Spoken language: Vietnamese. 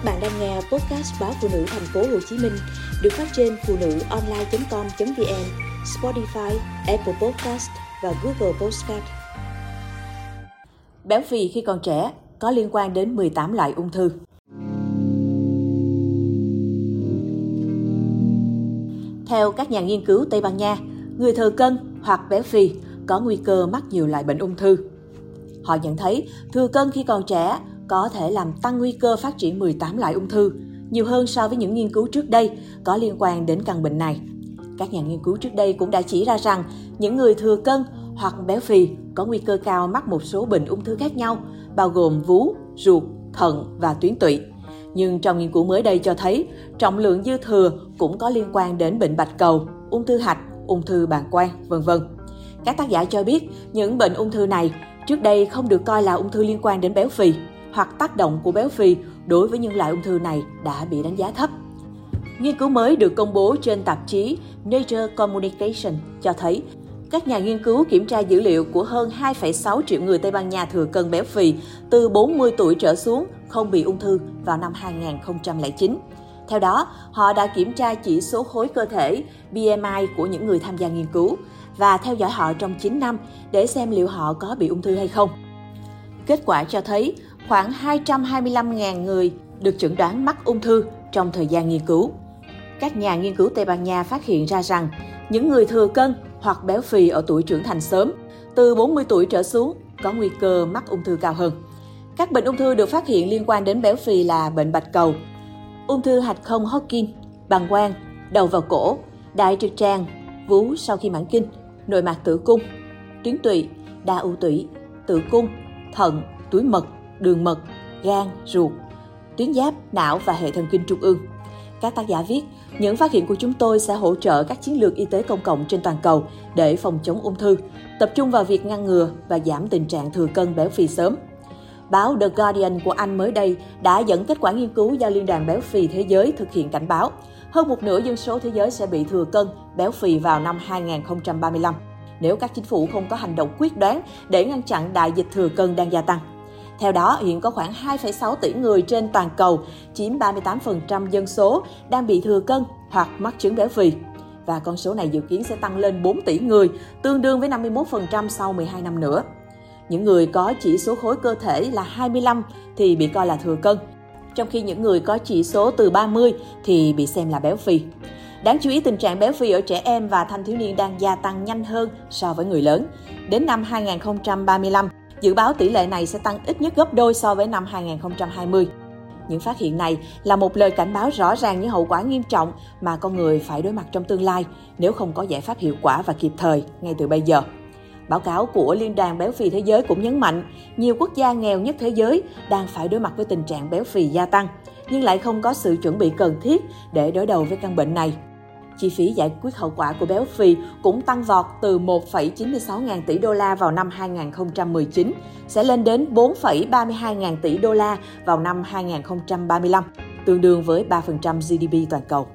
Các bạn đang nghe podcast báo phụ nữ thành phố Hồ Chí Minh được phát trên phụ nữ online.com.vn, Spotify, Apple Podcast và Google Podcast. Béo phì khi còn trẻ có liên quan đến 18 loại ung thư. Theo các nhà nghiên cứu Tây Ban Nha, người thừa cân hoặc béo phì có nguy cơ mắc nhiều loại bệnh ung thư. Họ nhận thấy thừa cân khi còn trẻ có thể làm tăng nguy cơ phát triển 18 loại ung thư, nhiều hơn so với những nghiên cứu trước đây có liên quan đến căn bệnh này. Các nhà nghiên cứu trước đây cũng đã chỉ ra rằng những người thừa cân hoặc béo phì có nguy cơ cao mắc một số bệnh ung thư khác nhau, bao gồm vú, ruột, thận và tuyến tụy. Nhưng trong nghiên cứu mới đây cho thấy, trọng lượng dư thừa cũng có liên quan đến bệnh bạch cầu, ung thư hạch, ung thư bàng quang, vân vân. Các tác giả cho biết những bệnh ung thư này trước đây không được coi là ung thư liên quan đến béo phì hoặc tác động của béo phì đối với những loại ung thư này đã bị đánh giá thấp. Nghiên cứu mới được công bố trên tạp chí Nature Communication cho thấy các nhà nghiên cứu kiểm tra dữ liệu của hơn 2,6 triệu người Tây Ban Nha thừa cân béo phì từ 40 tuổi trở xuống không bị ung thư vào năm 2009. Theo đó, họ đã kiểm tra chỉ số khối cơ thể BMI của những người tham gia nghiên cứu và theo dõi họ trong 9 năm để xem liệu họ có bị ung thư hay không. Kết quả cho thấy khoảng 225.000 người được chẩn đoán mắc ung thư trong thời gian nghiên cứu. Các nhà nghiên cứu Tây Ban Nha phát hiện ra rằng những người thừa cân hoặc béo phì ở tuổi trưởng thành sớm, từ 40 tuổi trở xuống, có nguy cơ mắc ung thư cao hơn. Các bệnh ung thư được phát hiện liên quan đến béo phì là bệnh bạch cầu, ung thư hạch không Hodgkin, bàng quang, đầu vào cổ, đại trực tràng, vú sau khi mãn kinh, nội mạc tử cung, tuyến tụy, đa ưu tủy, tử cung, thận, túi mật, đường mật, gan, ruột, tuyến giáp, não và hệ thần kinh trung ương. Các tác giả viết, những phát hiện của chúng tôi sẽ hỗ trợ các chiến lược y tế công cộng trên toàn cầu để phòng chống ung thư, tập trung vào việc ngăn ngừa và giảm tình trạng thừa cân béo phì sớm. Báo The Guardian của Anh mới đây đã dẫn kết quả nghiên cứu do Liên đoàn Béo phì Thế giới thực hiện cảnh báo hơn một nửa dân số thế giới sẽ bị thừa cân, béo phì vào năm 2035 nếu các chính phủ không có hành động quyết đoán để ngăn chặn đại dịch thừa cân đang gia tăng. Theo đó, hiện có khoảng 2,6 tỷ người trên toàn cầu, chiếm 38% dân số, đang bị thừa cân hoặc mắc chứng béo phì. Và con số này dự kiến sẽ tăng lên 4 tỷ người, tương đương với 51% sau 12 năm nữa. Những người có chỉ số khối cơ thể là 25 thì bị coi là thừa cân, trong khi những người có chỉ số từ 30 thì bị xem là béo phì. Đáng chú ý tình trạng béo phì ở trẻ em và thanh thiếu niên đang gia tăng nhanh hơn so với người lớn. Đến năm 2035, dự báo tỷ lệ này sẽ tăng ít nhất gấp đôi so với năm 2020. Những phát hiện này là một lời cảnh báo rõ ràng những hậu quả nghiêm trọng mà con người phải đối mặt trong tương lai nếu không có giải pháp hiệu quả và kịp thời ngay từ bây giờ. Báo cáo của Liên đoàn Béo phì Thế giới cũng nhấn mạnh, nhiều quốc gia nghèo nhất thế giới đang phải đối mặt với tình trạng béo phì gia tăng, nhưng lại không có sự chuẩn bị cần thiết để đối đầu với căn bệnh này. Chi phí giải quyết hậu quả của béo phì cũng tăng vọt từ 1,96 ngàn tỷ đô la vào năm 2019 sẽ lên đến 4,32 ngàn tỷ đô la vào năm 2035, tương đương với 3% GDP toàn cầu.